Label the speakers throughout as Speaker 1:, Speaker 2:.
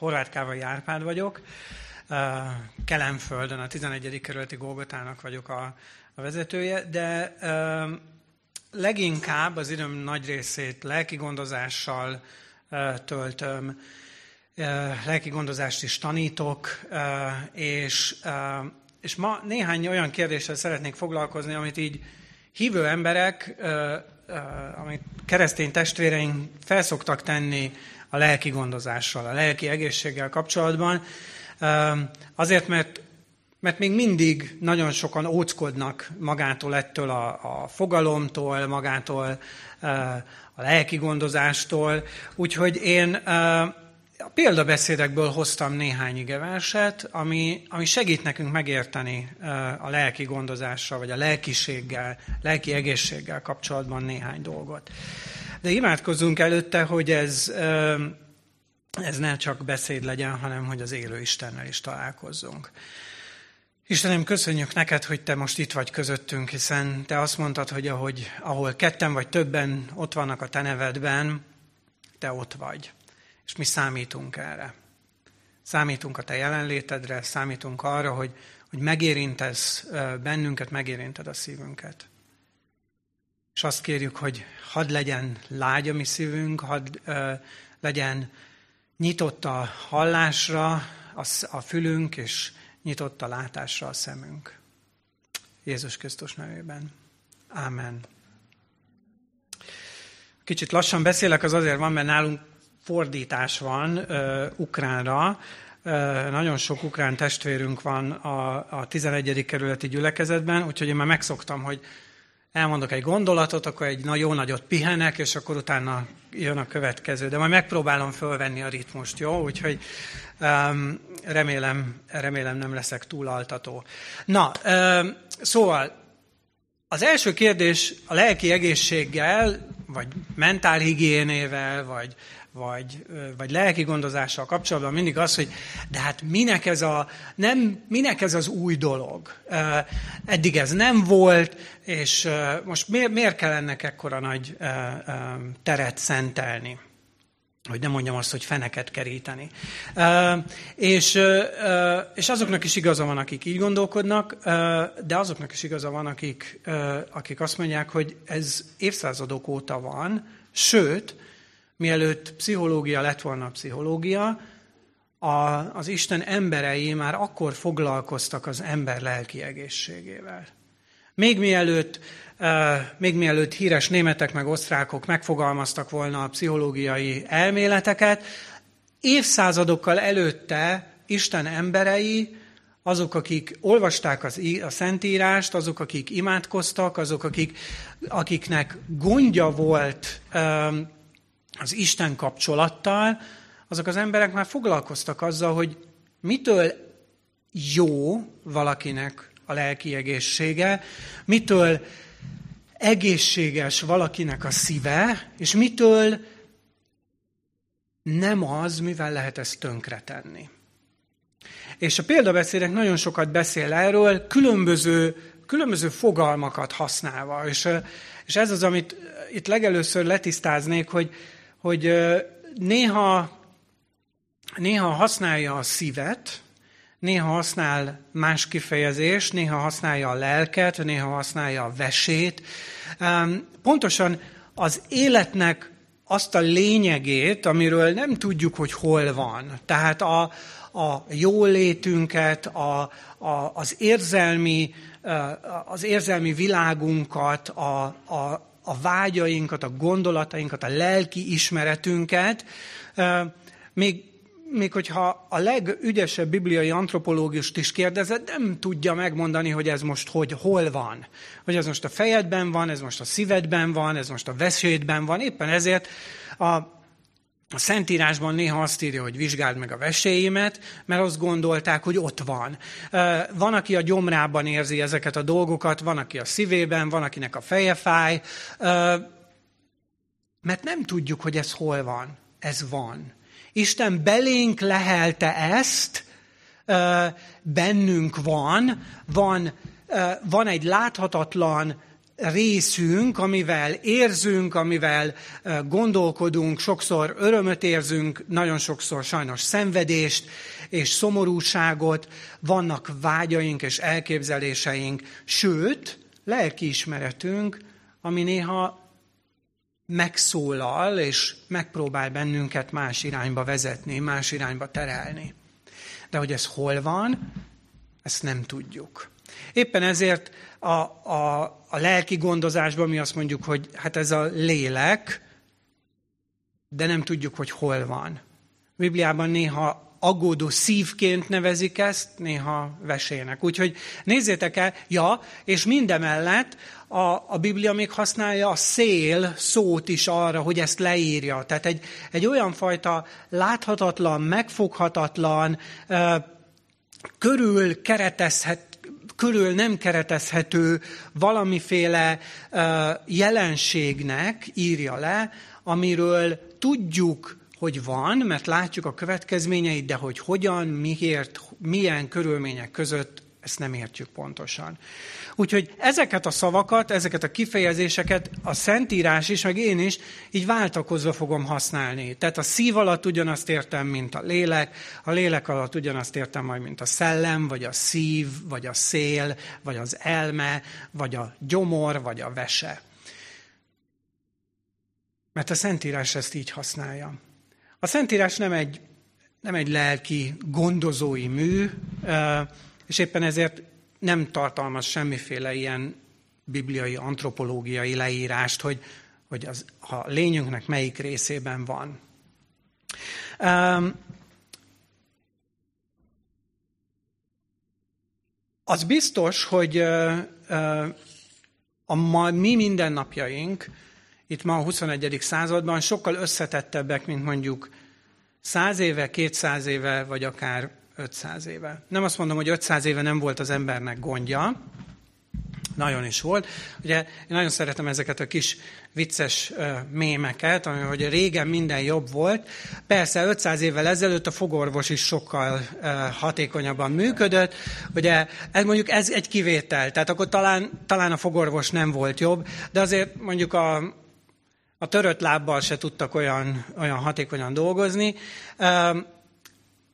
Speaker 1: Horváth Kávai Árpád vagyok. Kelemföldön, a 11. kerületi Golgotának vagyok a, a vezetője, de leginkább az időm nagy részét lelki gondozással töltöm, lelki gondozást is tanítok, és, és ma néhány olyan kérdéssel szeretnék foglalkozni, amit így hívő emberek, amit keresztény testvéreink felszoktak tenni a lelki gondozással, a lelki egészséggel kapcsolatban, azért, mert mert még mindig nagyon sokan óckodnak magától ettől a, a fogalomtól, magától a lelki gondozástól. Úgyhogy én a példabeszédekből hoztam néhány igeverset, ami, ami segít nekünk megérteni a lelki gondozással, vagy a lelkiséggel, lelki egészséggel kapcsolatban néhány dolgot. De imádkozzunk előtte, hogy ez, ez ne csak beszéd legyen, hanem hogy az élő Istennel is találkozzunk. Istenem, köszönjük neked, hogy te most itt vagy közöttünk, hiszen te azt mondtad, hogy ahogy, ahol ketten vagy többen ott vannak a te nevedben, te ott vagy. És mi számítunk erre. Számítunk a te jelenlétedre, számítunk arra, hogy, hogy megérintesz bennünket, megérinted a szívünket. És azt kérjük, hogy hadd legyen lágy a mi szívünk, hadd uh, legyen nyitott a hallásra a, a fülünk, és nyitott a látásra a szemünk. Jézus Krisztus nevében. Ámen. Kicsit lassan beszélek, az azért van, mert nálunk fordítás van uh, ukránra. Uh, nagyon sok ukrán testvérünk van a, a 11. kerületi gyülekezetben, úgyhogy én már megszoktam, hogy elmondok egy gondolatot, akkor egy jó nagyot pihenek, és akkor utána jön a következő. De majd megpróbálom fölvenni a ritmust, jó? Úgyhogy um, remélem, remélem nem leszek túl altató. Na, um, szóval az első kérdés a lelki egészséggel, vagy mentálhigiénével, vagy vagy, vagy lelki gondozással kapcsolatban mindig az, hogy de hát minek ez, a, nem, minek ez az új dolog? Eddig ez nem volt, és most miért, miért kell ennek ekkora nagy teret szentelni? hogy nem mondjam azt, hogy feneket keríteni. és, és azoknak is igaza van, akik így gondolkodnak, de azoknak is igaza van, akik, akik azt mondják, hogy ez évszázadok óta van, sőt, mielőtt pszichológia lett volna pszichológia, a, az Isten emberei már akkor foglalkoztak az ember lelki egészségével. Még mielőtt, még mielőtt híres németek meg osztrákok megfogalmaztak volna a pszichológiai elméleteket, évszázadokkal előtte Isten emberei, azok, akik olvasták az, a Szentírást, azok, akik imádkoztak, azok, akik, akiknek gondja volt az Isten kapcsolattal, azok az emberek már foglalkoztak azzal, hogy mitől jó valakinek a lelki egészsége, mitől egészséges valakinek a szíve, és mitől nem az, mivel lehet ezt tönkretenni. És a példabeszédek nagyon sokat beszél erről, különböző, különböző fogalmakat használva. És, és ez az, amit itt legelőször letisztáznék, hogy, hogy néha, néha használja a szívet, néha használ más kifejezést, néha használja a lelket, néha használja a vesét. Pontosan az életnek azt a lényegét, amiről nem tudjuk, hogy hol van. Tehát a, a jólétünket, a, a, az, érzelmi, az érzelmi világunkat, a, a, a vágyainkat, a gondolatainkat, a lelki ismeretünket, még, még hogyha a legügyesebb bibliai antropológust is kérdezett, nem tudja megmondani, hogy ez most hogy, hol van. Hogy ez most a fejedben van, ez most a szívedben van, ez most a vesédben van. Éppen ezért a a Szentírásban néha azt írja, hogy vizsgáld meg a veséimet, mert azt gondolták, hogy ott van. Van, aki a gyomrában érzi ezeket a dolgokat, van, aki a szívében, van, akinek a feje fáj, mert nem tudjuk, hogy ez hol van. Ez van. Isten belénk lehelte ezt, bennünk van, van, van egy láthatatlan részünk, amivel érzünk, amivel gondolkodunk, sokszor örömöt érzünk, nagyon sokszor sajnos szenvedést és szomorúságot, vannak vágyaink és elképzeléseink, sőt, lelkiismeretünk, ami néha megszólal, és megpróbál bennünket más irányba vezetni, más irányba terelni. De hogy ez hol van, ezt nem tudjuk. Éppen ezért a, a, a lelki gondozásban mi azt mondjuk, hogy hát ez a lélek, de nem tudjuk, hogy hol van. A Bibliában néha aggódó szívként nevezik ezt, néha vesének. Úgyhogy nézzétek el, ja, és mindemellett a, a Biblia még használja a szél szót is arra, hogy ezt leírja. Tehát egy, egy olyan fajta láthatatlan, megfoghatatlan, körül keretezhet, körül nem keretezhető valamiféle jelenségnek írja le, amiről tudjuk, hogy van, mert látjuk a következményeit, de hogy hogyan, miért, milyen körülmények között, ezt nem értjük pontosan. Úgyhogy ezeket a szavakat, ezeket a kifejezéseket a Szentírás is, meg én is így váltakozva fogom használni. Tehát a szív alatt ugyanazt értem, mint a lélek, a lélek alatt ugyanazt értem majd, mint a szellem, vagy a szív, vagy a szél, vagy az elme, vagy a gyomor, vagy a vese. Mert a Szentírás ezt így használja. A Szentírás nem egy, nem egy lelki gondozói mű, és éppen ezért nem tartalmaz semmiféle ilyen bibliai, antropológiai leírást, hogy, hogy az, a lényünknek melyik részében van. Um, az biztos, hogy uh, a ma, mi mindennapjaink itt ma a 21. században sokkal összetettebbek, mint mondjuk 100 éve, 200 éve, vagy akár 500 éve. Nem azt mondom, hogy 500 éve nem volt az embernek gondja, nagyon is volt. Ugye én nagyon szeretem ezeket a kis vicces mémeket, ami, hogy régen minden jobb volt. Persze 500 évvel ezelőtt a fogorvos is sokkal hatékonyabban működött. Ugye ez mondjuk ez egy kivétel, tehát akkor talán, talán a fogorvos nem volt jobb, de azért mondjuk a, a törött lábbal se tudtak olyan, olyan hatékonyan dolgozni.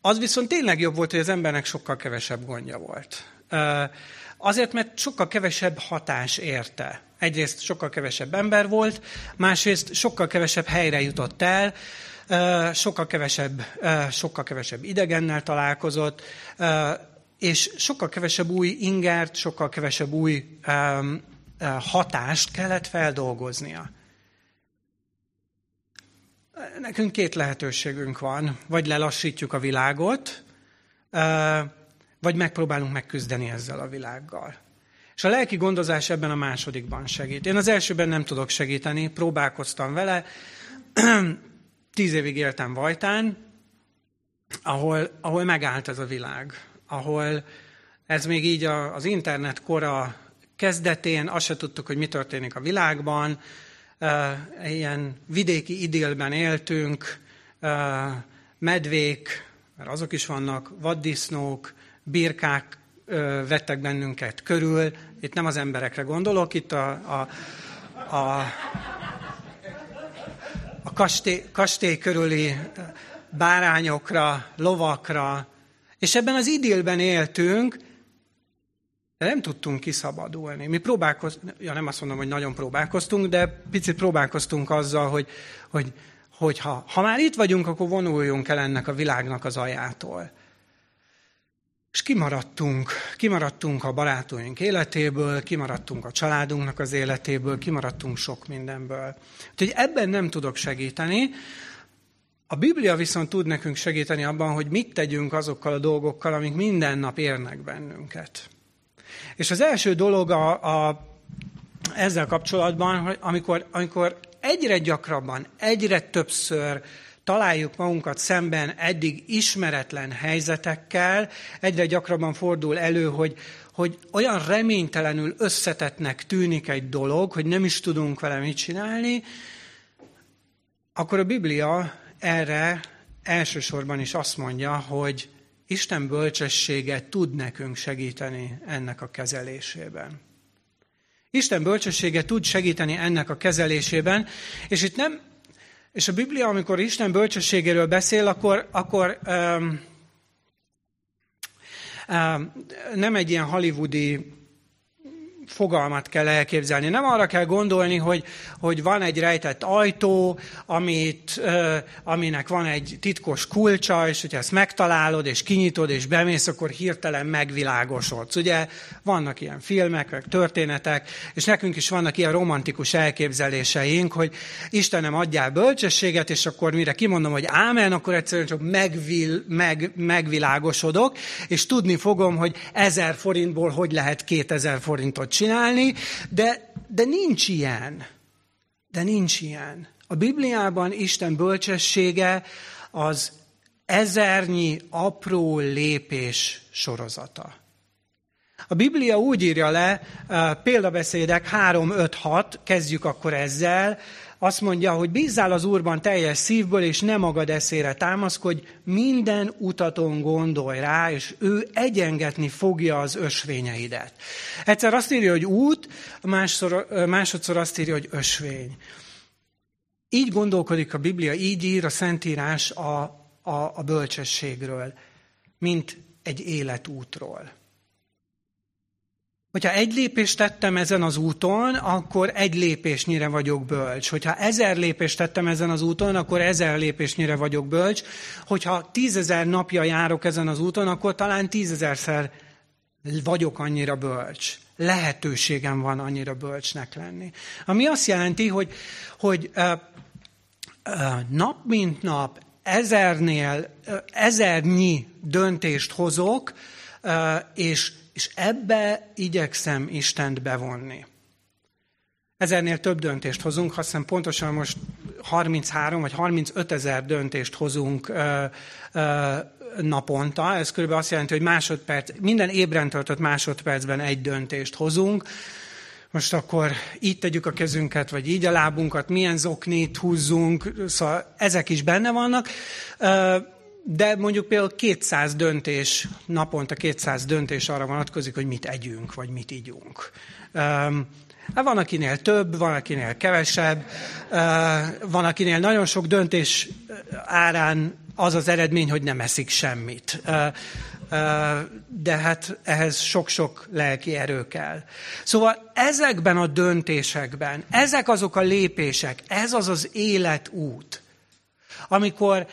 Speaker 1: Az viszont tényleg jobb volt, hogy az embernek sokkal kevesebb gondja volt. Azért, mert sokkal kevesebb hatás érte. Egyrészt sokkal kevesebb ember volt, másrészt sokkal kevesebb helyre jutott el, sokkal kevesebb, sokkal kevesebb idegennel találkozott, és sokkal kevesebb új ingert, sokkal kevesebb új hatást kellett feldolgoznia. Nekünk két lehetőségünk van. Vagy lelassítjuk a világot, vagy megpróbálunk megküzdeni ezzel a világgal. És a lelki gondozás ebben a másodikban segít. Én az elsőben nem tudok segíteni, próbálkoztam vele. Tíz évig éltem Vajtán, ahol, ahol megállt ez a világ, ahol ez még így az internet kora kezdetén, azt se tudtuk, hogy mi történik a világban, ilyen vidéki idélben éltünk, medvék, mert azok is vannak, vaddisznók, birkák vettek bennünket körül. Itt nem az emberekre gondolok, itt a, a, a, a kastély, kastély körüli bárányokra, lovakra, és ebben az idélben éltünk, de nem tudtunk kiszabadulni. Mi próbálkoztunk, ja nem azt mondom, hogy nagyon próbálkoztunk, de picit próbálkoztunk azzal, hogy, hogy, hogy ha, ha már itt vagyunk, akkor vonuljunk el ennek a világnak az ajától. És kimaradtunk, kimaradtunk a barátunk életéből, kimaradtunk a családunknak az életéből, kimaradtunk sok mindenből. Úgyhogy ebben nem tudok segíteni. A Biblia viszont tud nekünk segíteni abban, hogy mit tegyünk azokkal a dolgokkal, amik minden nap érnek bennünket. És az első dolog a, a, ezzel kapcsolatban, hogy amikor, amikor egyre gyakrabban, egyre többször találjuk magunkat szemben eddig ismeretlen helyzetekkel, egyre gyakrabban fordul elő, hogy, hogy olyan reménytelenül összetetnek tűnik egy dolog, hogy nem is tudunk vele mit csinálni, akkor a Biblia erre elsősorban is azt mondja, hogy Isten bölcsessége tud nekünk segíteni ennek a kezelésében. Isten bölcsessége tud segíteni ennek a kezelésében, és itt nem, és a Biblia, amikor Isten bölcsességéről beszél, akkor, akkor um, um, nem egy ilyen hollywoodi fogalmat kell elképzelni. Nem arra kell gondolni, hogy, hogy van egy rejtett ajtó, amit, aminek van egy titkos kulcsa, és hogyha ezt megtalálod, és kinyitod, és bemész, akkor hirtelen megvilágosodsz. Ugye vannak ilyen filmek, meg történetek, és nekünk is vannak ilyen romantikus elképzeléseink, hogy Istenem adjál bölcsességet, és akkor mire kimondom, hogy ámen, akkor egyszerűen csak megvil, meg, megvilágosodok, és tudni fogom, hogy ezer forintból hogy lehet kétezer forintot csinálni, de, de nincs ilyen. De nincs ilyen. A Bibliában Isten bölcsessége az ezernyi apró lépés sorozata. A Biblia úgy írja le, példabeszédek 3-5-6, kezdjük akkor ezzel, azt mondja, hogy bízzál az Úrban teljes szívből, és nem magad eszére támaszkodj, minden utaton gondolj rá, és ő egyengetni fogja az ösvényeidet. Egyszer azt írja, hogy út, másszor, másodszor azt írja, hogy ösvény. Így gondolkodik a Biblia, így ír a Szentírás a, a, a bölcsességről, mint egy életútról. Hogyha egy lépést tettem ezen az úton, akkor egy lépésnyire vagyok bölcs. Hogyha ezer lépést tettem ezen az úton, akkor ezer lépésnyire vagyok bölcs. Hogyha tízezer napja járok ezen az úton, akkor talán tízezerszer vagyok annyira bölcs. Lehetőségem van annyira bölcsnek lenni. Ami azt jelenti, hogy, hogy uh, uh, nap mint nap ezernél, uh, ezernyi döntést hozok, és és ebbe igyekszem Istent bevonni. Ezernél több döntést hozunk, azt hiszem pontosan most 33 vagy 35 ezer döntést hozunk ö, ö, naponta. Ez körülbelül azt jelenti, hogy másodperc, minden ébren töltött másodpercben egy döntést hozunk. Most akkor így tegyük a kezünket, vagy így a lábunkat, milyen zoknit húzzunk, szóval ezek is benne vannak de mondjuk például 200 döntés, naponta 200 döntés arra vonatkozik, hogy mit együnk, vagy mit ígyunk. Hát van, akinél több, van, akinél kevesebb, van, akinél nagyon sok döntés árán az az eredmény, hogy nem eszik semmit. De hát ehhez sok-sok lelki erő kell. Szóval ezekben a döntésekben, ezek azok a lépések, ez az az életút, amikor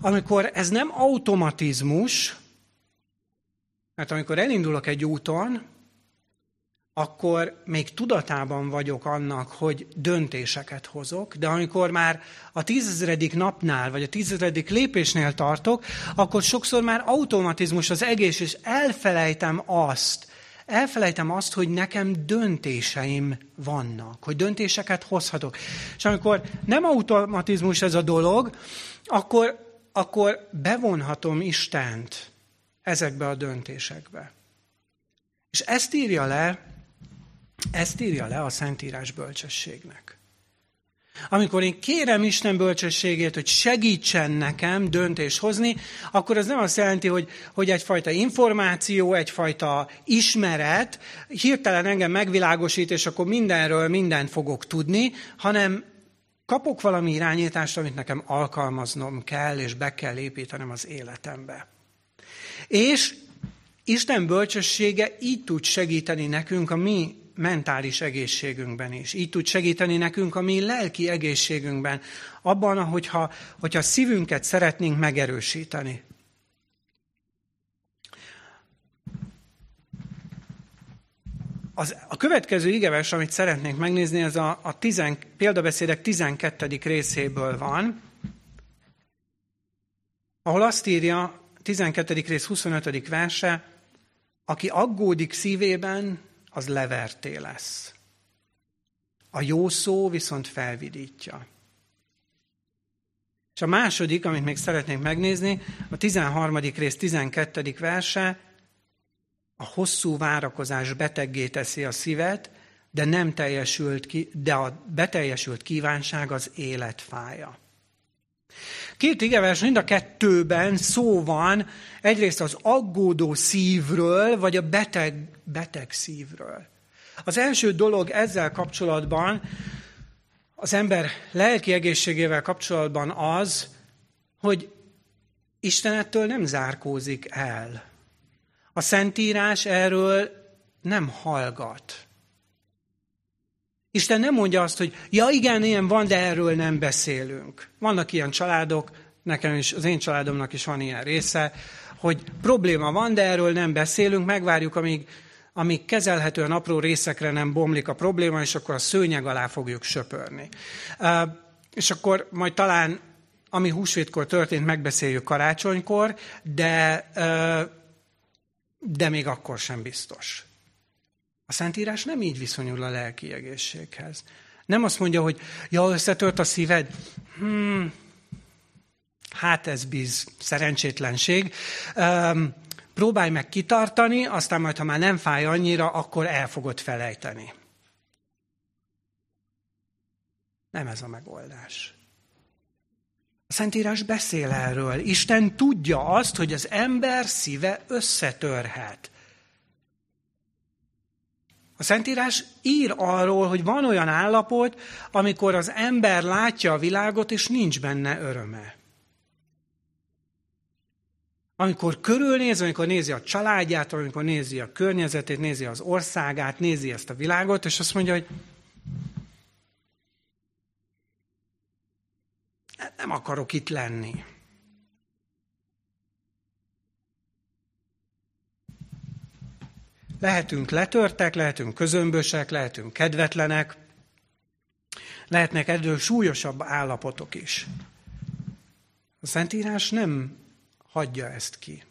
Speaker 1: amikor ez nem automatizmus, mert amikor elindulok egy úton, akkor még tudatában vagyok annak, hogy döntéseket hozok, de amikor már a tízezredik napnál, vagy a tízezredik lépésnél tartok, akkor sokszor már automatizmus az egész, és elfelejtem azt, elfelejtem azt, hogy nekem döntéseim vannak, hogy döntéseket hozhatok. És amikor nem automatizmus ez a dolog, akkor akkor bevonhatom Istent ezekbe a döntésekbe. És ezt írja le, ezt írja le a Szentírás bölcsességnek. Amikor én kérem Isten bölcsességét, hogy segítsen nekem döntést hozni, akkor ez nem azt jelenti, hogy, hogy egyfajta információ, egyfajta ismeret hirtelen engem megvilágosít, és akkor mindenről mindent fogok tudni, hanem kapok valami irányítást, amit nekem alkalmaznom kell, és be kell építenem az életembe. És Isten bölcsessége így tud segíteni nekünk a mi mentális egészségünkben is. Így tud segíteni nekünk a mi lelki egészségünkben, abban, hogyha, hogyha szívünket szeretnénk megerősíteni. Az, a következő igevers, amit szeretnénk megnézni, ez a, a tizen, példabeszédek 12. részéből van, ahol azt írja, 12. rész 25. verse, aki aggódik szívében, az leverté lesz. A jó szó viszont felvidítja. És a második, amit még szeretnénk megnézni, a 13. rész 12. verse, a hosszú várakozás beteggé teszi a szívet, de nem teljesült ki, de a beteljesült kívánság az életfája. Két igevers, mind a kettőben szó van egyrészt az aggódó szívről, vagy a beteg, beteg szívről. Az első dolog ezzel kapcsolatban, az ember lelki egészségével kapcsolatban az, hogy Isten ettől nem zárkózik el. A Szentírás erről nem hallgat. Isten nem mondja azt, hogy ja igen, ilyen van, de erről nem beszélünk. Vannak ilyen családok, nekem is, az én családomnak is van ilyen része, hogy probléma van, de erről nem beszélünk, megvárjuk, amíg, amíg kezelhetően apró részekre nem bomlik a probléma, és akkor a szőnyeg alá fogjuk söpörni. És akkor majd talán, ami húsvétkor történt, megbeszéljük karácsonykor, de, de még akkor sem biztos. A Szentírás nem így viszonyul a lelki egészséghez. Nem azt mondja, hogy ja, összetört a szíved. Hmm, hát ez biz, szerencsétlenség. Um, próbálj meg kitartani, aztán majd, ha már nem fáj annyira, akkor el fogod felejteni. Nem ez a megoldás. A Szentírás beszél erről. Isten tudja azt, hogy az ember szíve összetörhet. A Szentírás ír arról, hogy van olyan állapot, amikor az ember látja a világot, és nincs benne öröme. Amikor körülnéz, amikor nézi a családját, amikor nézi a környezetét, nézi az országát, nézi ezt a világot, és azt mondja, hogy nem akarok itt lenni. Lehetünk letörtek, lehetünk közömbösek, lehetünk kedvetlenek, lehetnek ebből súlyosabb állapotok is. A Szentírás nem hagyja ezt ki.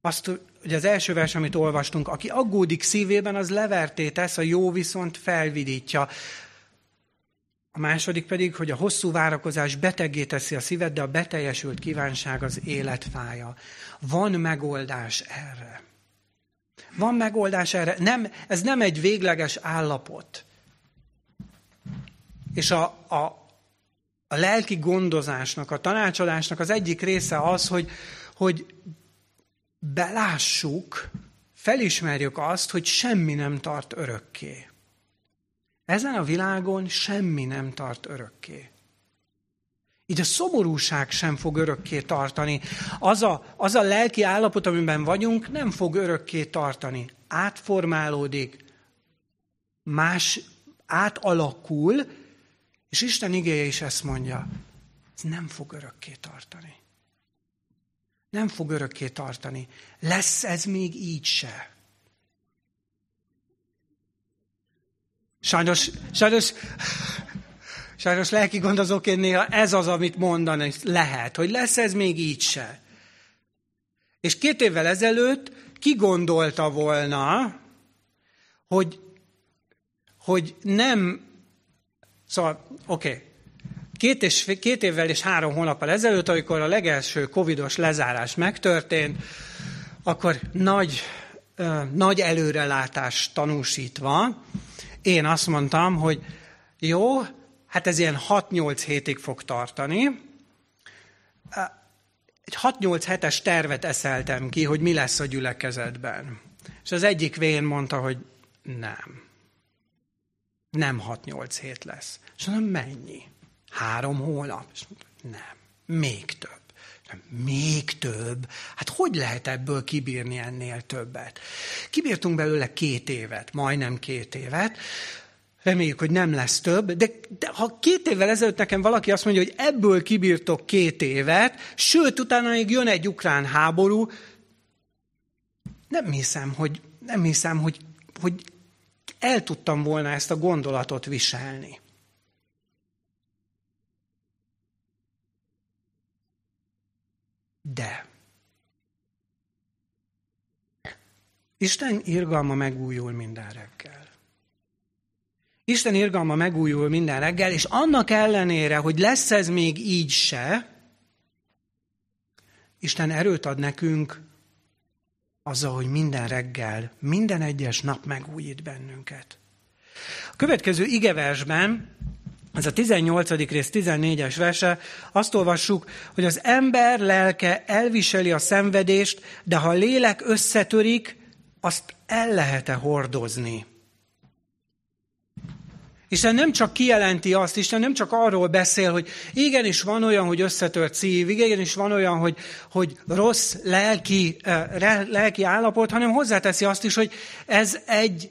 Speaker 1: Azt, hogy az első vers, amit olvastunk, aki aggódik szívében, az leverté tesz, a jó viszont felvidítja. A második pedig, hogy a hosszú várakozás betegé teszi a szíved, de a beteljesült kívánság az életfája. Van megoldás erre. Van megoldás erre. Nem, ez nem egy végleges állapot. És a, a, a lelki gondozásnak, a tanácsadásnak az egyik része az, hogy, hogy belássuk, felismerjük azt, hogy semmi nem tart örökké. Ezen a világon semmi nem tart örökké. Így a szomorúság sem fog örökké tartani. Az a, az a lelki állapot, amiben vagyunk, nem fog örökké tartani. Átformálódik, más átalakul, és Isten igéje is ezt mondja, ez nem fog örökké tartani. Nem fog örökké tartani. Lesz ez még így se. Sajnos, sajnos, sajnos lelki gondozóként néha ez az, amit mondani lehet, hogy lesz ez még így se. És két évvel ezelőtt ki gondolta volna, hogy, hogy nem Szóval, oké, okay. Két, és, két évvel és három hónappal ezelőtt, amikor a legelső covidos lezárás megtörtént, akkor nagy, nagy előrelátás tanúsítva, én azt mondtam, hogy jó, hát ez ilyen 6-8 hétig fog tartani. Egy 6-8 hetes tervet eszeltem ki, hogy mi lesz a gyülekezetben. És az egyik vén mondta, hogy nem. Nem 6-8 hét lesz. És mondom, mennyi? Három hónap? És mondom, nem, még több. Még több? Hát hogy lehet ebből kibírni ennél többet? Kibírtunk belőle két évet, majdnem két évet, Reméljük, hogy nem lesz több, de, de ha két évvel ezelőtt nekem valaki azt mondja, hogy ebből kibírtok két évet, sőt, utána még jön egy ukrán háború, nem hiszem, hogy, nem hiszem, hogy, hogy el tudtam volna ezt a gondolatot viselni. De Isten irgalma megújul minden reggel. Isten irgalma megújul minden reggel, és annak ellenére, hogy lesz ez még így se, Isten erőt ad nekünk azzal, hogy minden reggel, minden egyes nap megújít bennünket. A következő igeversben, ez a 18. rész 14-es verse, azt olvassuk, hogy az ember lelke elviseli a szenvedést, de ha a lélek összetörik, azt el lehet-e hordozni. Isten nem csak kijelenti azt, Isten nem csak arról beszél, hogy igenis van olyan, hogy összetört szív, igenis van olyan, hogy, hogy rossz lelki, eh, lelki állapot, hanem hozzáteszi azt is, hogy ez egy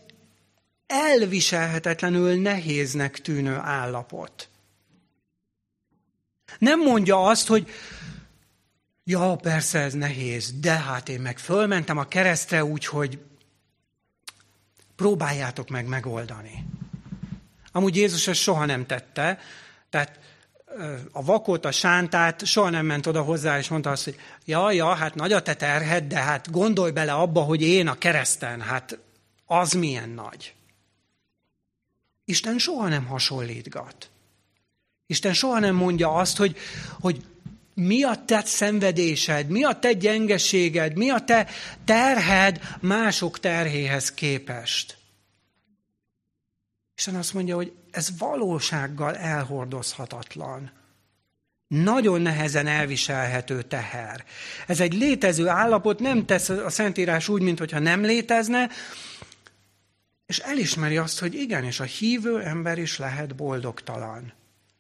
Speaker 1: elviselhetetlenül nehéznek tűnő állapot. Nem mondja azt, hogy ja, persze ez nehéz, de hát én meg fölmentem a keresztre úgy, hogy próbáljátok meg megoldani. Amúgy Jézus ezt soha nem tette, tehát a vakot, a sántát soha nem ment oda hozzá, és mondta azt, hogy ja, ja, hát nagy a te terhed, de hát gondolj bele abba, hogy én a kereszten, hát az milyen nagy. Isten soha nem hasonlítgat. Isten soha nem mondja azt, hogy, hogy mi a te szenvedésed, mi a te gyengeséged, mi a te terhed mások terhéhez képest. Isten azt mondja, hogy ez valósággal elhordozhatatlan. Nagyon nehezen elviselhető teher. Ez egy létező állapot, nem tesz a Szentírás úgy, mintha nem létezne, és elismeri azt, hogy igenis, a hívő ember is lehet boldogtalan.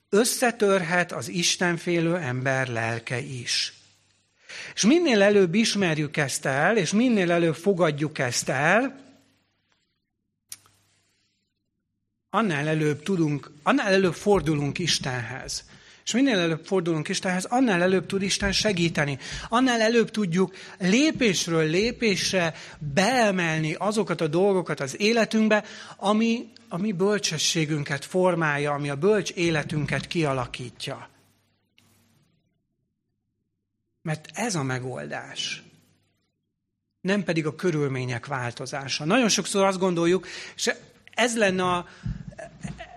Speaker 1: Összetörhet az Istenfélő ember lelke is. És minél előbb ismerjük ezt el, és minél előbb fogadjuk ezt el, annál előbb tudunk, annál előbb fordulunk Istenhez. És minél előbb fordulunk Istenhez, annál előbb tud Isten segíteni. Annál előbb tudjuk lépésről lépésre beemelni azokat a dolgokat az életünkbe, ami a mi bölcsességünket formálja, ami a bölcs életünket kialakítja. Mert ez a megoldás. Nem pedig a körülmények változása. Nagyon sokszor azt gondoljuk, és ez lenne a,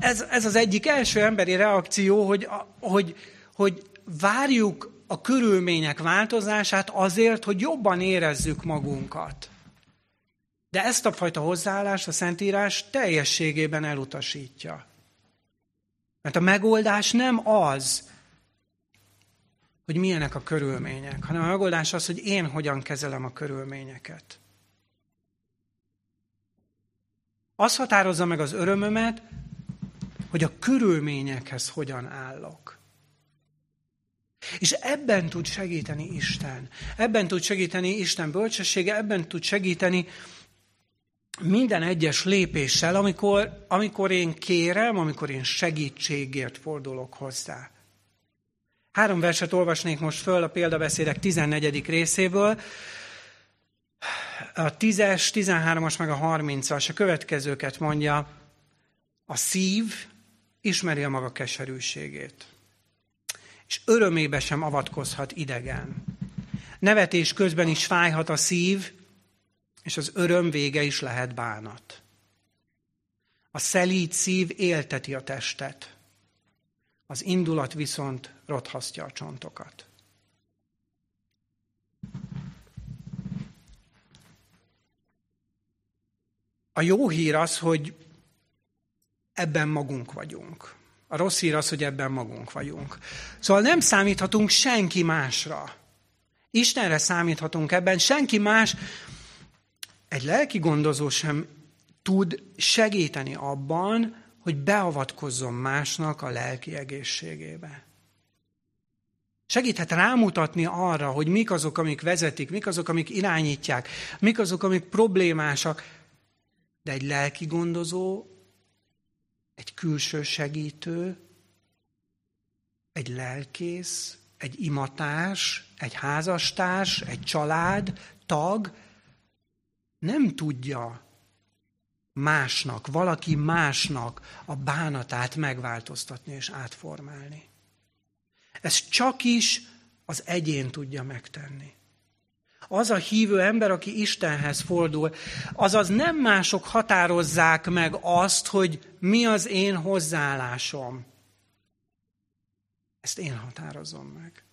Speaker 1: ez, ez az egyik első emberi reakció, hogy, hogy, hogy várjuk a körülmények változását azért, hogy jobban érezzük magunkat. De ezt a fajta hozzáállást a Szentírás teljességében elutasítja. Mert a megoldás nem az, hogy milyenek a körülmények, hanem a megoldás az, hogy én hogyan kezelem a körülményeket. Az határozza meg az örömömet, hogy a körülményekhez hogyan állok. És ebben tud segíteni Isten. Ebben tud segíteni Isten bölcsessége, ebben tud segíteni minden egyes lépéssel, amikor, amikor én kérem, amikor én segítségért fordulok hozzá. Három verset olvasnék most föl a példabeszédek 14. részéből. A 10-es, 13-as, meg a 30-as a következőket mondja. A szív ismeri a maga keserűségét, és örömébe sem avatkozhat idegen. Nevetés közben is fájhat a szív, és az öröm vége is lehet bánat. A szelíd szív élteti a testet, az indulat viszont rothasztja a csontokat. A jó hír az, hogy ebben magunk vagyunk. A rossz hír az, hogy ebben magunk vagyunk. Szóval nem számíthatunk senki másra. Istenre számíthatunk ebben, senki más, egy lelki gondozó sem tud segíteni abban, hogy beavatkozzon másnak a lelki egészségébe. Segíthet rámutatni arra, hogy mik azok, amik vezetik, mik azok, amik irányítják, mik azok, amik problémásak. De egy lelki gondozó, egy külső segítő, egy lelkész, egy imatás, egy házastárs, egy család, tag nem tudja másnak, valaki másnak a bánatát megváltoztatni és átformálni. Ez csak is az egyén tudja megtenni. Az a hívő ember, aki Istenhez fordul, azaz nem mások határozzák meg azt, hogy mi az én hozzáállásom. Ezt én határozom meg.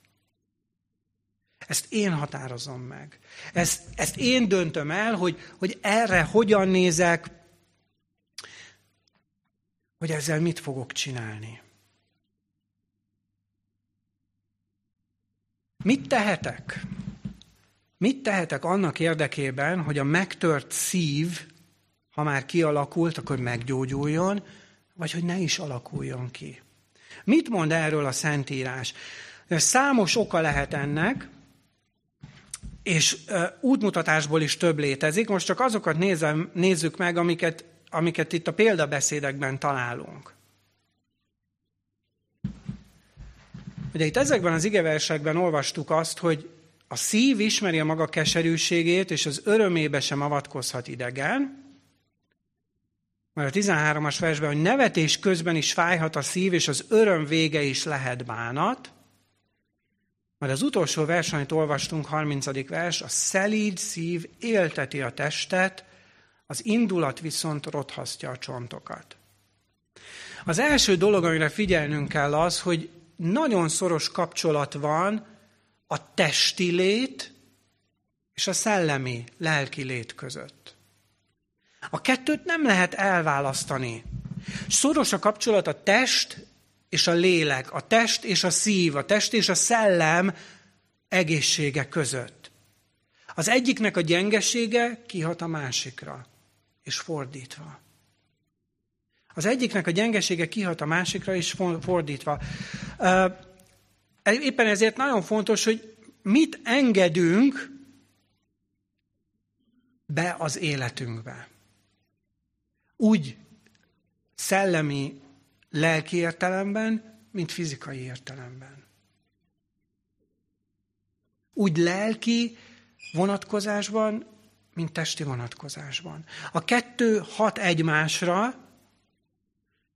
Speaker 1: Ezt én határozom meg. Ezt, ezt én döntöm el, hogy, hogy erre hogyan nézek, hogy ezzel mit fogok csinálni. Mit tehetek? Mit tehetek annak érdekében, hogy a megtört szív, ha már kialakult, akkor meggyógyuljon, vagy hogy ne is alakuljon ki? Mit mond erről a Szentírás? Számos oka lehet ennek, és útmutatásból is több létezik. Most csak azokat nézem, nézzük meg, amiket, amiket itt a példabeszédekben találunk. Ugye itt ezekben az igeversekben olvastuk azt, hogy a szív ismeri a maga keserűségét, és az örömébe sem avatkozhat idegen. Mert a 13-as versben, hogy nevetés közben is fájhat a szív, és az öröm vége is lehet bánat. Majd az utolsó vers, amit olvastunk, 30. vers, a szelíd szív élteti a testet, az indulat viszont rothasztja a csontokat. Az első dolog, amire figyelnünk kell az, hogy nagyon szoros kapcsolat van a testi lét és a szellemi, lelki lét között. A kettőt nem lehet elválasztani. Szoros a kapcsolat a test és a lélek, a test és a szív, a test és a szellem egészsége között. Az egyiknek a gyengesége kihat a másikra, és fordítva. Az egyiknek a gyengesége kihat a másikra, és fordítva. Éppen ezért nagyon fontos, hogy mit engedünk be az életünkbe. Úgy szellemi, lelki értelemben, mint fizikai értelemben. Úgy lelki vonatkozásban, mint testi vonatkozásban. A kettő hat egymásra,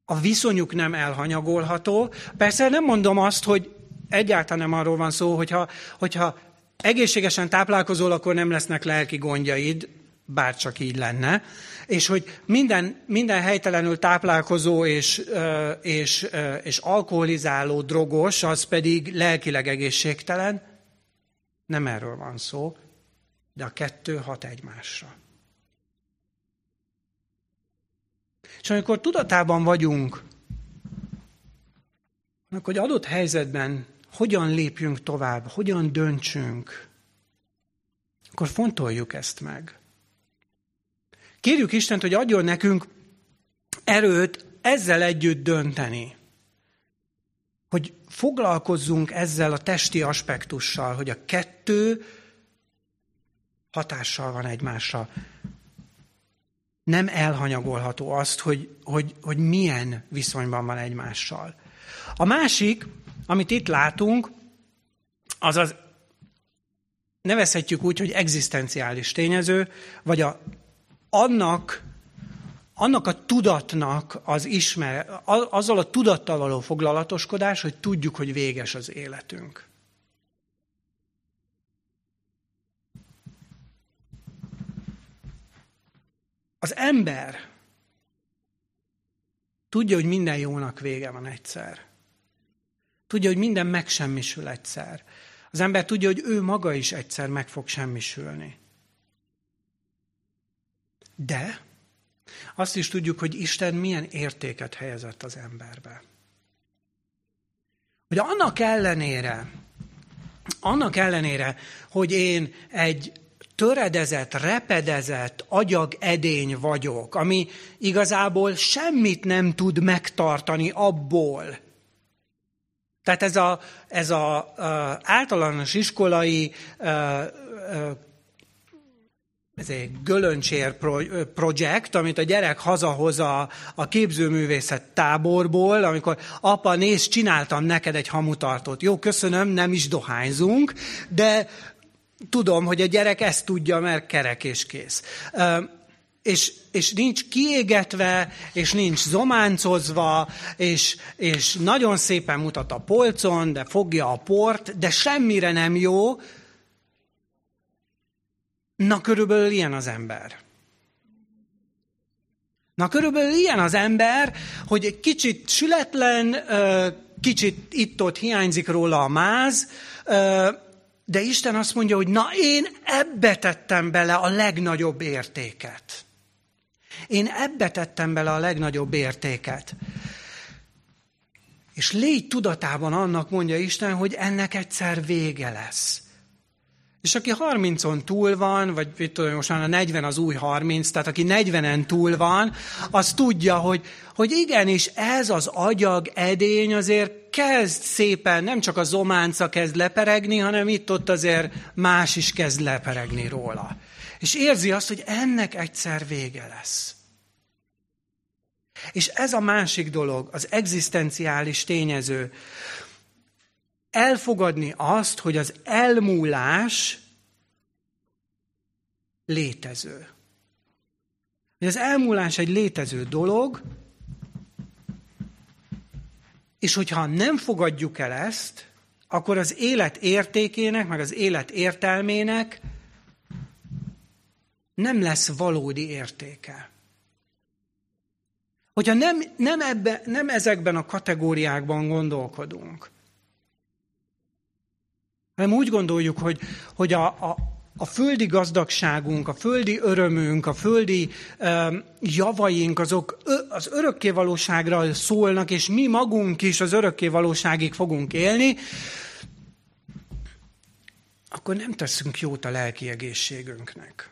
Speaker 1: a viszonyuk nem elhanyagolható. Persze nem mondom azt, hogy egyáltalán nem arról van szó, hogyha, hogyha egészségesen táplálkozol, akkor nem lesznek lelki gondjaid, bár csak így lenne, és hogy minden, minden helytelenül táplálkozó és, és, és alkoholizáló drogos, az pedig lelkileg egészségtelen, nem erről van szó, de a kettő hat egymásra. És amikor tudatában vagyunk, hogy adott helyzetben hogyan lépjünk tovább, hogyan döntsünk, akkor fontoljuk ezt meg. Kérjük Istent, hogy adjon nekünk erőt ezzel együtt dönteni. Hogy foglalkozzunk ezzel a testi aspektussal, hogy a kettő hatással van egymásra nem elhanyagolható azt, hogy, hogy, hogy milyen viszonyban van egymással. A másik, amit itt látunk, az az, nevezhetjük úgy, hogy egzisztenciális tényező, vagy a, annak, annak a tudatnak az ismer, azzal a tudattal való foglalatoskodás, hogy tudjuk, hogy véges az életünk. Az ember tudja, hogy minden jónak vége van egyszer. Tudja, hogy minden megsemmisül egyszer. Az ember tudja, hogy ő maga is egyszer meg fog semmisülni. De azt is tudjuk, hogy Isten milyen értéket helyezett az emberbe. Hogy annak ellenére, annak ellenére, hogy én egy töredezett, repedezett agyag edény vagyok, ami igazából semmit nem tud megtartani abból. Tehát ez a, ez a, a általános iskolai ez egy gölöncsér projekt, amit a gyerek hazahoz a, képzőművészet táborból, amikor apa, nézd, csináltam neked egy hamutartót. Jó, köszönöm, nem is dohányzunk, de tudom, hogy a gyerek ezt tudja, mert kerek és kész. És, és nincs kiégetve, és nincs zománcozva, és, és nagyon szépen mutat a polcon, de fogja a port, de semmire nem jó. Na, körülbelül ilyen az ember. Na, körülbelül ilyen az ember, hogy egy kicsit sületlen, kicsit itt-ott hiányzik róla a máz, de Isten azt mondja, hogy na én ebbe tettem bele a legnagyobb értéket. Én ebbe tettem bele a legnagyobb értéket. És légy tudatában annak, mondja Isten, hogy ennek egyszer vége lesz. És aki 30-on túl van, vagy tudom, most már a 40 az új 30, tehát aki 40-en túl van, az tudja, hogy, hogy igenis ez az agyag edény azért kezd szépen, nem csak a zománca kezd leperegni, hanem itt-ott azért más is kezd leperegni róla. És érzi azt, hogy ennek egyszer vége lesz. És ez a másik dolog, az egzisztenciális tényező, elfogadni azt, hogy az elmúlás létező. Hogy az elmúlás egy létező dolog, és hogyha nem fogadjuk el ezt, akkor az élet értékének, meg az élet értelmének nem lesz valódi értéke. Hogyha nem, nem, ebbe, nem ezekben a kategóriákban gondolkodunk, hanem úgy gondoljuk, hogy, hogy a, a, a földi gazdagságunk, a földi örömünk, a földi um, javaink, azok az örökké valóságra szólnak, és mi magunk is az örökké valóságig fogunk élni, akkor nem teszünk jót a lelki egészségünknek.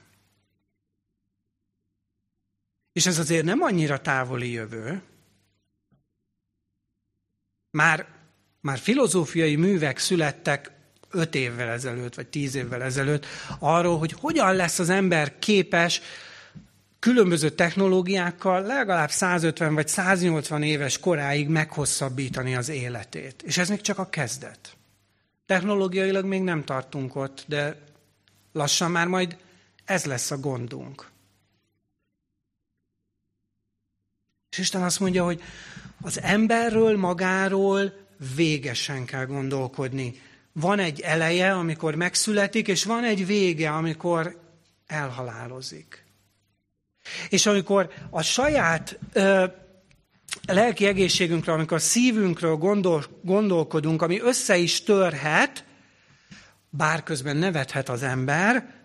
Speaker 1: És ez azért nem annyira távoli jövő. Már, már filozófiai művek születtek öt évvel ezelőtt, vagy tíz évvel ezelőtt, arról, hogy hogyan lesz az ember képes különböző technológiákkal legalább 150 vagy 180 éves koráig meghosszabbítani az életét. És ez még csak a kezdet. Technológiailag még nem tartunk ott, de lassan már majd ez lesz a gondunk. És Isten azt mondja, hogy az emberről magáról végesen kell gondolkodni van egy eleje, amikor megszületik, és van egy vége, amikor elhalálozik. És amikor a saját ö, lelki egészségünkről, amikor a szívünkről gondol, gondolkodunk, ami össze is törhet, bár közben nevethet az ember,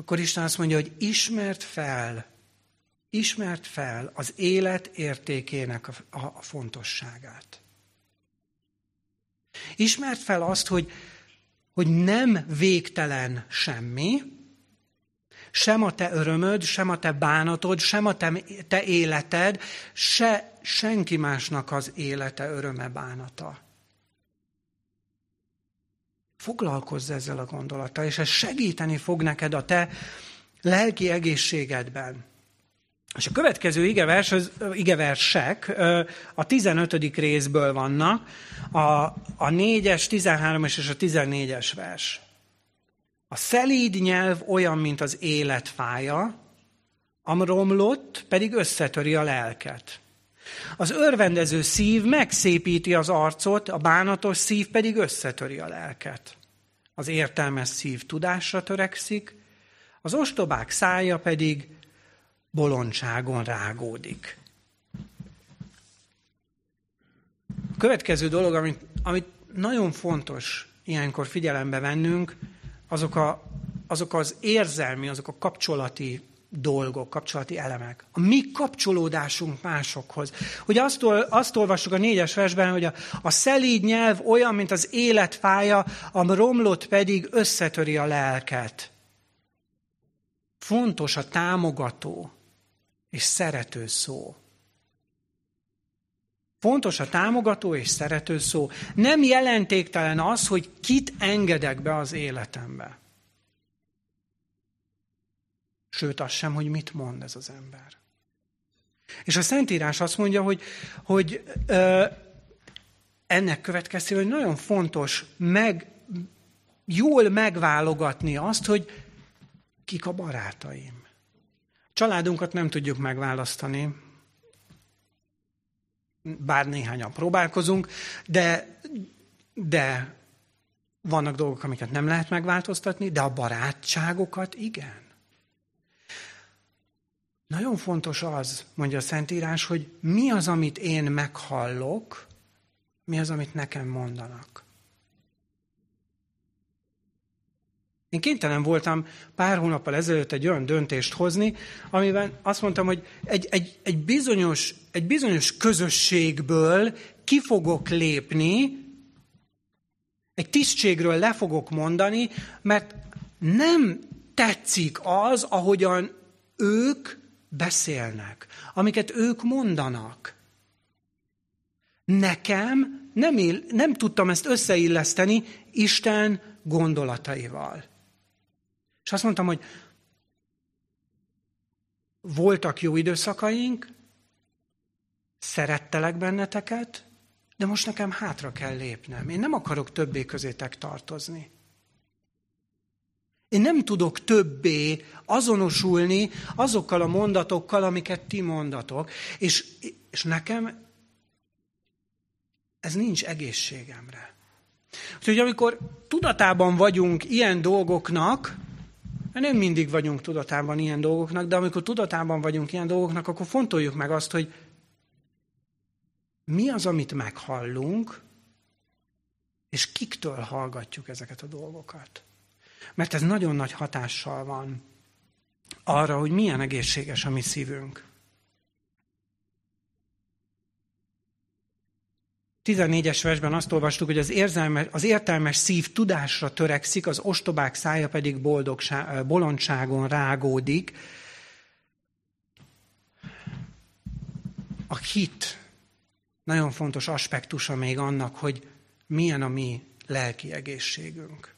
Speaker 1: akkor Isten azt mondja, hogy ismert fel, ismert fel az élet értékének a, a, fontosságát. Ismert fel azt, hogy, hogy nem végtelen semmi, sem a te örömöd, sem a te bánatod, sem a te, te életed, se senki másnak az élete, öröme, bánata. Foglalkozz ezzel a gondolattal, és ez segíteni fog neked a te lelki egészségedben. És a következő igevers, az, igeversek a 15. részből vannak, a, a 4-es, 13-es és a 14-es vers. A szelíd nyelv olyan, mint az élet fája, a romlott pedig összetöri a lelket. Az örvendező szív megszépíti az arcot, a bánatos szív pedig összetöri a lelket. Az értelmes szív tudásra törekszik, az ostobák szája pedig bolondságon rágódik. A következő dolog, amit, amit nagyon fontos ilyenkor figyelembe vennünk, azok, a, azok az érzelmi, azok a kapcsolati dolgok, kapcsolati elemek. A mi kapcsolódásunk másokhoz. Ugye azt, azt olvassuk a négyes versben, hogy a, a szelíd nyelv olyan, mint az életfája, a romlott pedig összetöri a lelket. Fontos a támogató, és szerető szó. Fontos a támogató és szerető szó. Nem jelentéktelen az, hogy kit engedek be az életembe. Sőt, az sem, hogy mit mond ez az ember. És a Szentírás azt mondja, hogy, hogy ö, ennek következtében hogy nagyon fontos meg, jól megválogatni azt, hogy kik a barátaim. Családunkat nem tudjuk megválasztani, bár néhányan próbálkozunk, de, de vannak dolgok, amiket nem lehet megváltoztatni, de a barátságokat igen. Nagyon fontos az, mondja a Szentírás, hogy mi az, amit én meghallok, mi az, amit nekem mondanak. Én kénytelen voltam pár hónappal ezelőtt egy olyan döntést hozni, amiben azt mondtam, hogy egy, egy, egy, bizonyos, egy bizonyos közösségből ki fogok lépni, Egy tisztségről le fogok mondani, mert nem tetszik az, ahogyan ők beszélnek, amiket ők mondanak. Nekem nem, él, nem tudtam ezt összeilleszteni Isten gondolataival. És azt mondtam, hogy voltak jó időszakaink, szerettelek benneteket, de most nekem hátra kell lépnem. Én nem akarok többé közétek tartozni. Én nem tudok többé azonosulni azokkal a mondatokkal, amiket ti mondatok, és, és nekem ez nincs egészségemre. Úgyhogy amikor tudatában vagyunk ilyen dolgoknak, mert nem mindig vagyunk tudatában ilyen dolgoknak, de amikor tudatában vagyunk ilyen dolgoknak, akkor fontoljuk meg azt, hogy mi az, amit meghallunk, és kiktől hallgatjuk ezeket a dolgokat. Mert ez nagyon nagy hatással van arra, hogy milyen egészséges a mi szívünk. 14-es versben azt olvastuk, hogy az, érzelmes, az értelmes szív tudásra törekszik, az ostobák szája pedig boldogság, bolondságon rágódik. A hit nagyon fontos aspektusa még annak, hogy milyen a mi lelki egészségünk.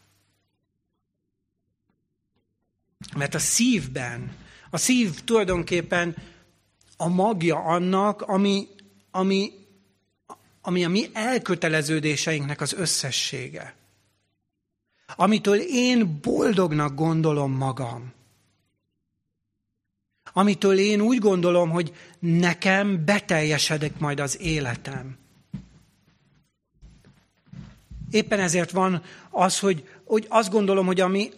Speaker 1: Mert a szívben, a szív tulajdonképpen a magja annak, ami, ami, ami a mi elköteleződéseinknek az összessége. Amitől én boldognak gondolom magam. Amitől én úgy gondolom, hogy nekem beteljesedik majd az életem. Éppen ezért van az, hogy, hogy azt gondolom, hogy ami,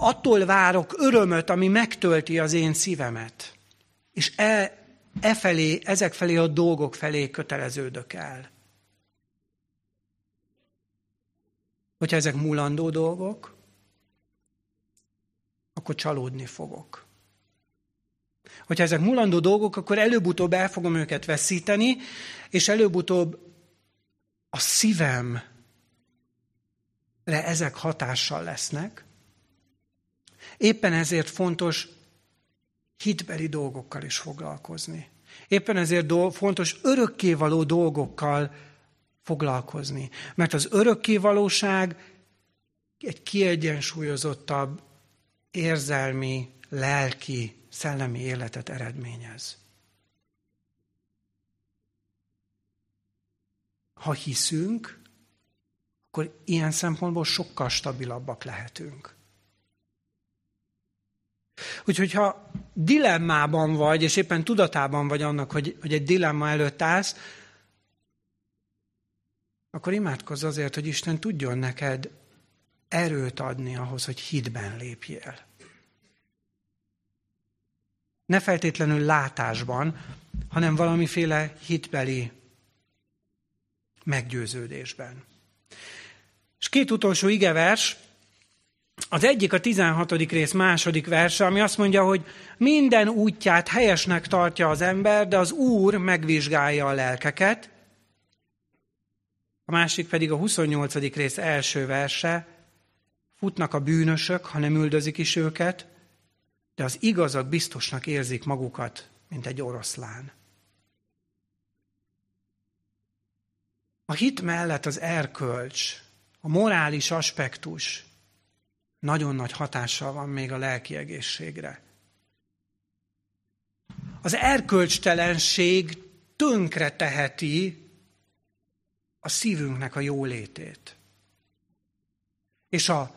Speaker 1: attól várok örömöt, ami megtölti az én szívemet. És e, e felé, ezek felé a dolgok felé köteleződök el. Hogyha ezek mulandó dolgok, akkor csalódni fogok. Hogyha ezek mulandó dolgok, akkor előbb-utóbb el fogom őket veszíteni, és előbb-utóbb a szívemre ezek hatással lesznek, Éppen ezért fontos hitbeli dolgokkal is foglalkozni. Éppen ezért do- fontos örökkévaló dolgokkal foglalkozni. Mert az örökkévalóság egy kiegyensúlyozottabb érzelmi, lelki, szellemi életet eredményez. Ha hiszünk, akkor ilyen szempontból sokkal stabilabbak lehetünk. Úgyhogy ha dilemmában vagy, és éppen tudatában vagy annak, hogy, hogy egy dilemma előtt állsz, akkor imádkozz azért, hogy Isten tudjon neked erőt adni ahhoz, hogy hitben lépjél. Ne feltétlenül látásban, hanem valamiféle hitbeli meggyőződésben. És két utolsó igevers, az egyik a 16. rész második verse, ami azt mondja, hogy minden útját helyesnek tartja az ember, de az Úr megvizsgálja a lelkeket. A másik pedig a 28. rész első verse, futnak a bűnösök, ha nem üldözik is őket, de az igazak biztosnak érzik magukat, mint egy oroszlán. A hit mellett az erkölcs, a morális aspektus, nagyon nagy hatással van még a lelki egészségre. Az erkölcstelenség tönkre teheti a szívünknek a jólétét. És a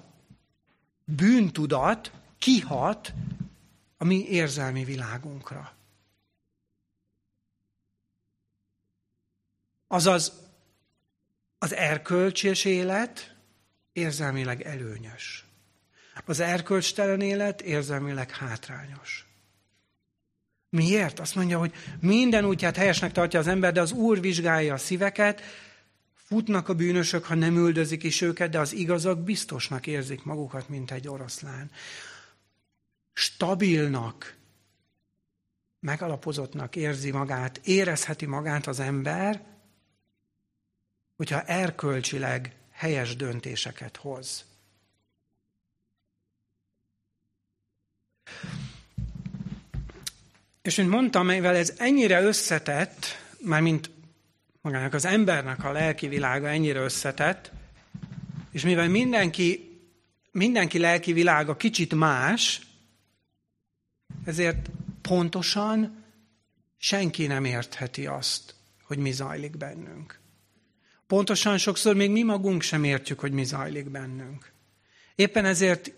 Speaker 1: bűntudat kihat a mi érzelmi világunkra. Azaz az erkölcsös élet érzelmileg előnyös. Az erkölcstelen élet érzelmileg hátrányos. Miért? Azt mondja, hogy minden útját helyesnek tartja az ember, de az Úr vizsgálja a szíveket, futnak a bűnösök, ha nem üldözik is őket, de az igazak biztosnak érzik magukat, mint egy oroszlán. Stabilnak, megalapozottnak érzi magát, érezheti magát az ember, hogyha erkölcsileg helyes döntéseket hoz. És mint mondtam, mivel ez ennyire összetett, mint magának az embernek a lelki világa ennyire összetett, és mivel mindenki, mindenki lelki világa kicsit más, ezért pontosan senki nem értheti azt, hogy mi zajlik bennünk. Pontosan sokszor még mi magunk sem értjük, hogy mi zajlik bennünk. Éppen ezért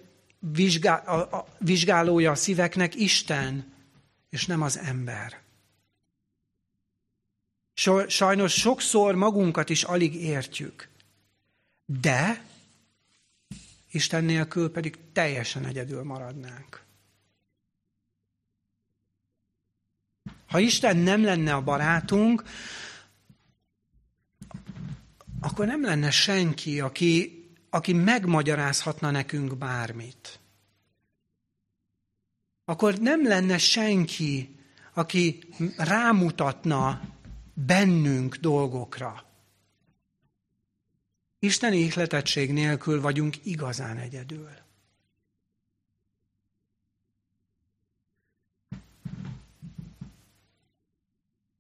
Speaker 1: vizsgál, a, a, vizsgálója a szíveknek Isten, és nem az ember. Sajnos sokszor magunkat is alig értjük, de Isten nélkül pedig teljesen egyedül maradnánk. Ha Isten nem lenne a barátunk, akkor nem lenne senki, aki, aki megmagyarázhatna nekünk bármit. Akkor nem lenne senki, aki rámutatna bennünk dolgokra. Isteni ihletettség nélkül vagyunk igazán egyedül.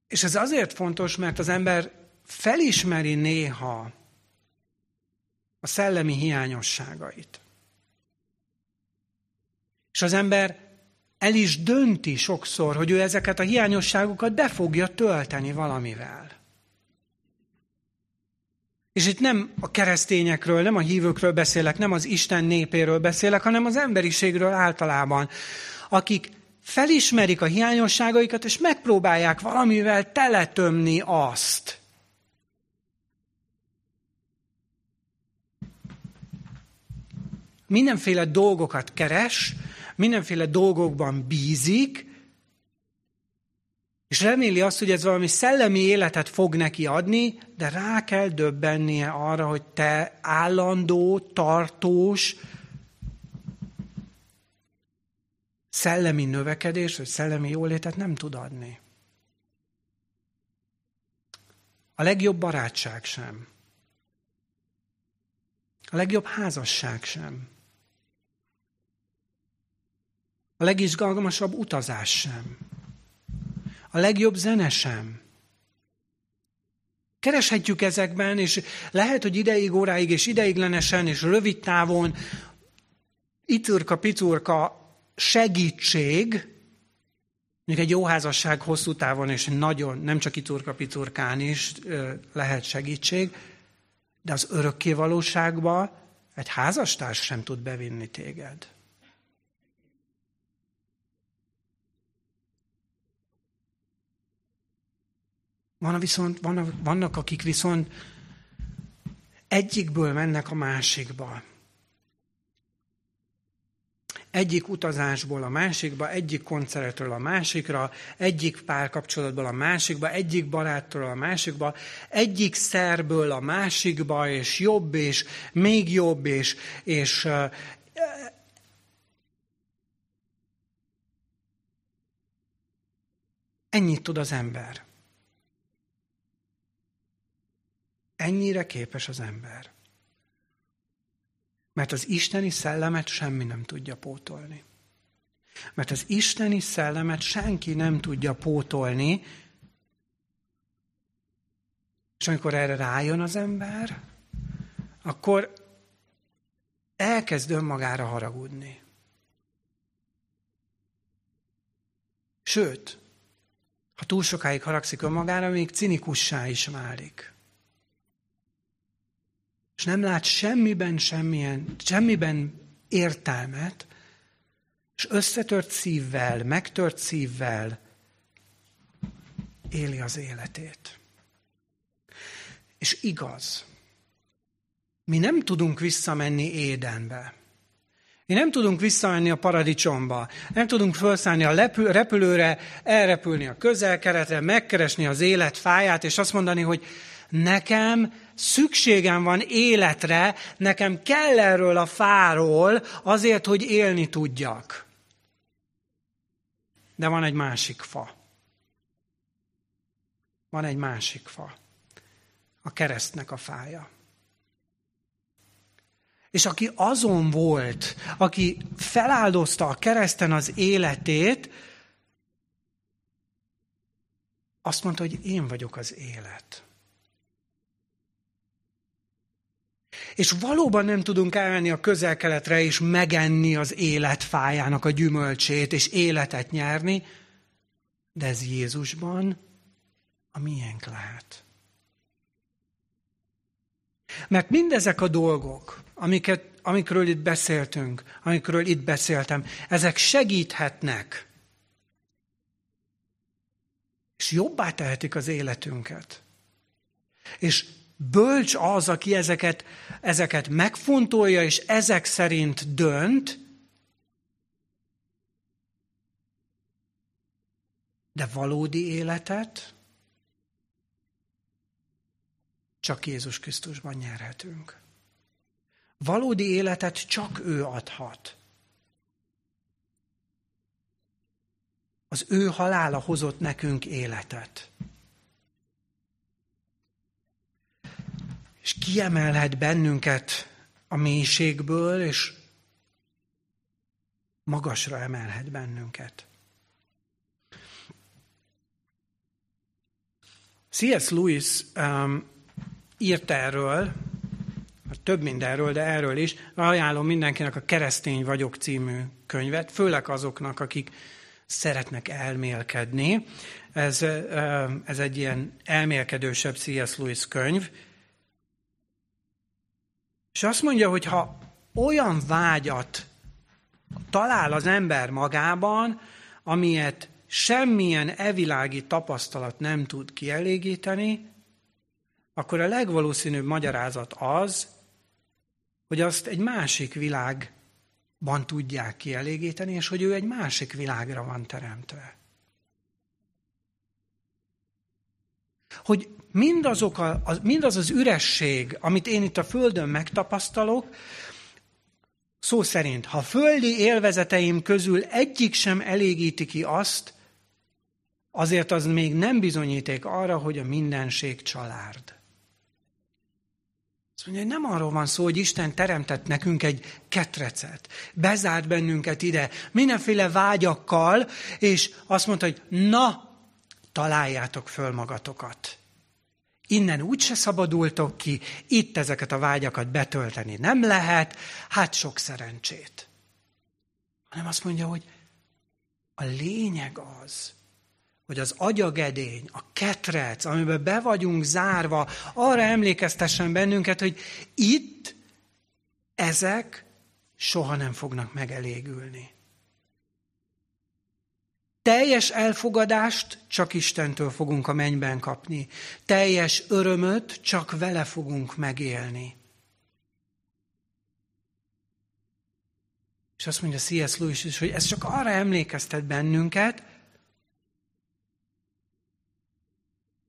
Speaker 1: És ez azért fontos, mert az ember felismeri néha a szellemi hiányosságait. És az ember el is dönti sokszor, hogy ő ezeket a hiányosságokat be fogja tölteni valamivel. És itt nem a keresztényekről, nem a hívőkről beszélek, nem az Isten népéről beszélek, hanem az emberiségről általában, akik felismerik a hiányosságaikat, és megpróbálják valamivel teletömni azt. Mindenféle dolgokat keres, mindenféle dolgokban bízik, és reméli azt, hogy ez valami szellemi életet fog neki adni, de rá kell döbbennie arra, hogy te állandó, tartós, szellemi növekedés, vagy szellemi jólétet nem tud adni. A legjobb barátság sem. A legjobb házasság sem. A legizgalmasabb utazás sem. A legjobb zene sem. Kereshetjük ezekben, és lehet, hogy ideig, óráig, és ideiglenesen, és rövid távon, iturka, picurka segítség, mondjuk egy jó házasság hosszú távon, és nagyon, nem csak iturka, picurkán is lehet segítség, de az örökké valóságba egy házastárs sem tud bevinni téged. Van viszont, van, vannak, akik viszont egyikből mennek a másikba. Egyik utazásból a másikba, egyik koncertről a másikra, egyik párkapcsolatból a másikba, egyik baráttól a másikba, egyik szerből a másikba, és jobb, és még jobb, és, és ennyit tud az ember. Ennyire képes az ember. Mert az isteni szellemet semmi nem tudja pótolni. Mert az isteni szellemet senki nem tudja pótolni, és amikor erre rájön az ember, akkor elkezd önmagára haragudni. Sőt, ha túl sokáig haragszik önmagára, még cinikussá is válik és nem lát semmiben semmilyen, semmiben értelmet, és összetört szívvel, megtört szívvel éli az életét. És igaz, mi nem tudunk visszamenni Édenbe. Mi nem tudunk visszamenni a paradicsomba. Nem tudunk felszállni a repülőre, elrepülni a közelkeretre, megkeresni az élet fáját, és azt mondani, hogy nekem szükségem van életre, nekem kell erről a fáról azért, hogy élni tudjak. De van egy másik fa. Van egy másik fa. A keresztnek a fája. és aki azon volt, aki feláldozta a kereszten az életét, azt mondta, hogy én vagyok az élet. És valóban nem tudunk elmenni a közel-keletre és megenni az életfájának a gyümölcsét, és életet nyerni, de ez Jézusban a miénk lehet. Mert mindezek a dolgok, amiket, amikről itt beszéltünk, amikről itt beszéltem, ezek segíthetnek, és jobbá tehetik az életünket. És bölcs az, aki ezeket, ezeket megfontolja, és ezek szerint dönt, de valódi életet csak Jézus Krisztusban nyerhetünk. Valódi életet csak ő adhat. Az ő halála hozott nekünk életet. És kiemelhet bennünket a mélységből, és magasra emelhet bennünket. C.S. Lewis um, írt erről, több mindenről, de erről is. Ajánlom mindenkinek a Keresztény vagyok című könyvet, főleg azoknak, akik szeretnek elmélkedni. Ez, ez egy ilyen elmélkedősebb C.S. Lewis könyv. És azt mondja, hogy ha olyan vágyat talál az ember magában, amilyet semmilyen evilági tapasztalat nem tud kielégíteni, akkor a legvalószínűbb magyarázat az, hogy azt egy másik világban tudják kielégíteni, és hogy ő egy másik világra van teremtve. Hogy mindazok a, az, mindaz az üresség, amit én itt a Földön megtapasztalok, szó szerint, ha földi élvezeteim közül egyik sem elégíti ki azt, azért az még nem bizonyíték arra, hogy a mindenség család. Azt mondja, hogy nem arról van szó, hogy Isten teremtett nekünk egy ketrecet, bezárt bennünket ide, mindenféle vágyakkal, és azt mondta, hogy na, találjátok föl magatokat. Innen úgyse szabadultok ki, itt ezeket a vágyakat betölteni nem lehet, hát sok szerencsét. Hanem azt mondja, hogy a lényeg az, hogy az agyagedény, a ketrec, amiben be vagyunk zárva, arra emlékeztessen bennünket, hogy itt ezek soha nem fognak megelégülni. Teljes elfogadást csak Istentől fogunk a mennyben kapni. Teljes örömöt csak vele fogunk megélni. És azt mondja C.S. Lewis is, hogy ez csak arra emlékeztet bennünket,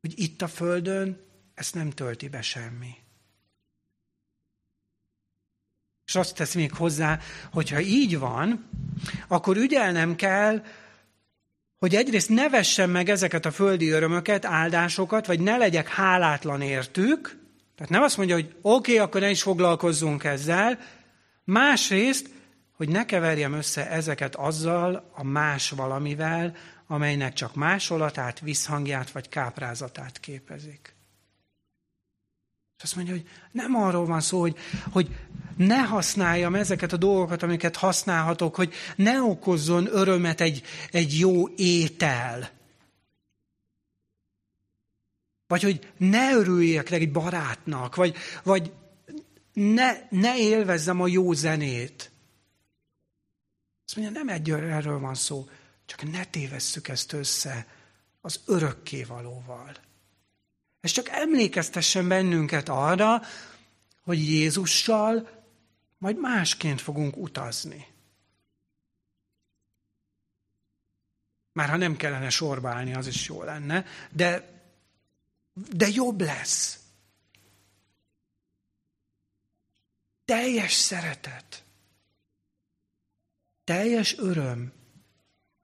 Speaker 1: hogy itt a Földön ezt nem tölti be semmi. És azt tesz még hozzá, hogy ha így van, akkor ügyelnem kell, hogy egyrészt ne vessem meg ezeket a földi örömöket, áldásokat, vagy ne legyek hálátlan értük, tehát nem azt mondja, hogy oké, okay, akkor ne is foglalkozzunk ezzel, másrészt, hogy ne keverjem össze ezeket azzal a más valamivel, amelynek csak másolatát, visszhangját vagy káprázatát képezik. És azt mondja, hogy nem arról van szó, hogy, hogy ne használjam ezeket a dolgokat, amiket használhatok, hogy ne okozzon örömet egy, egy jó étel. Vagy hogy ne örüljek egy barátnak, vagy, vagy ne, ne élvezzem a jó zenét. Azt mondja, nem egy erről van szó, csak ne tévesszük ezt össze az örökkévalóval. Ez csak emlékeztessen bennünket arra, hogy Jézussal majd másként fogunk utazni. Már ha nem kellene sorba állni, az is jó lenne, de, de jobb lesz. Teljes szeretet, teljes öröm,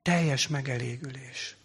Speaker 1: teljes megelégülés.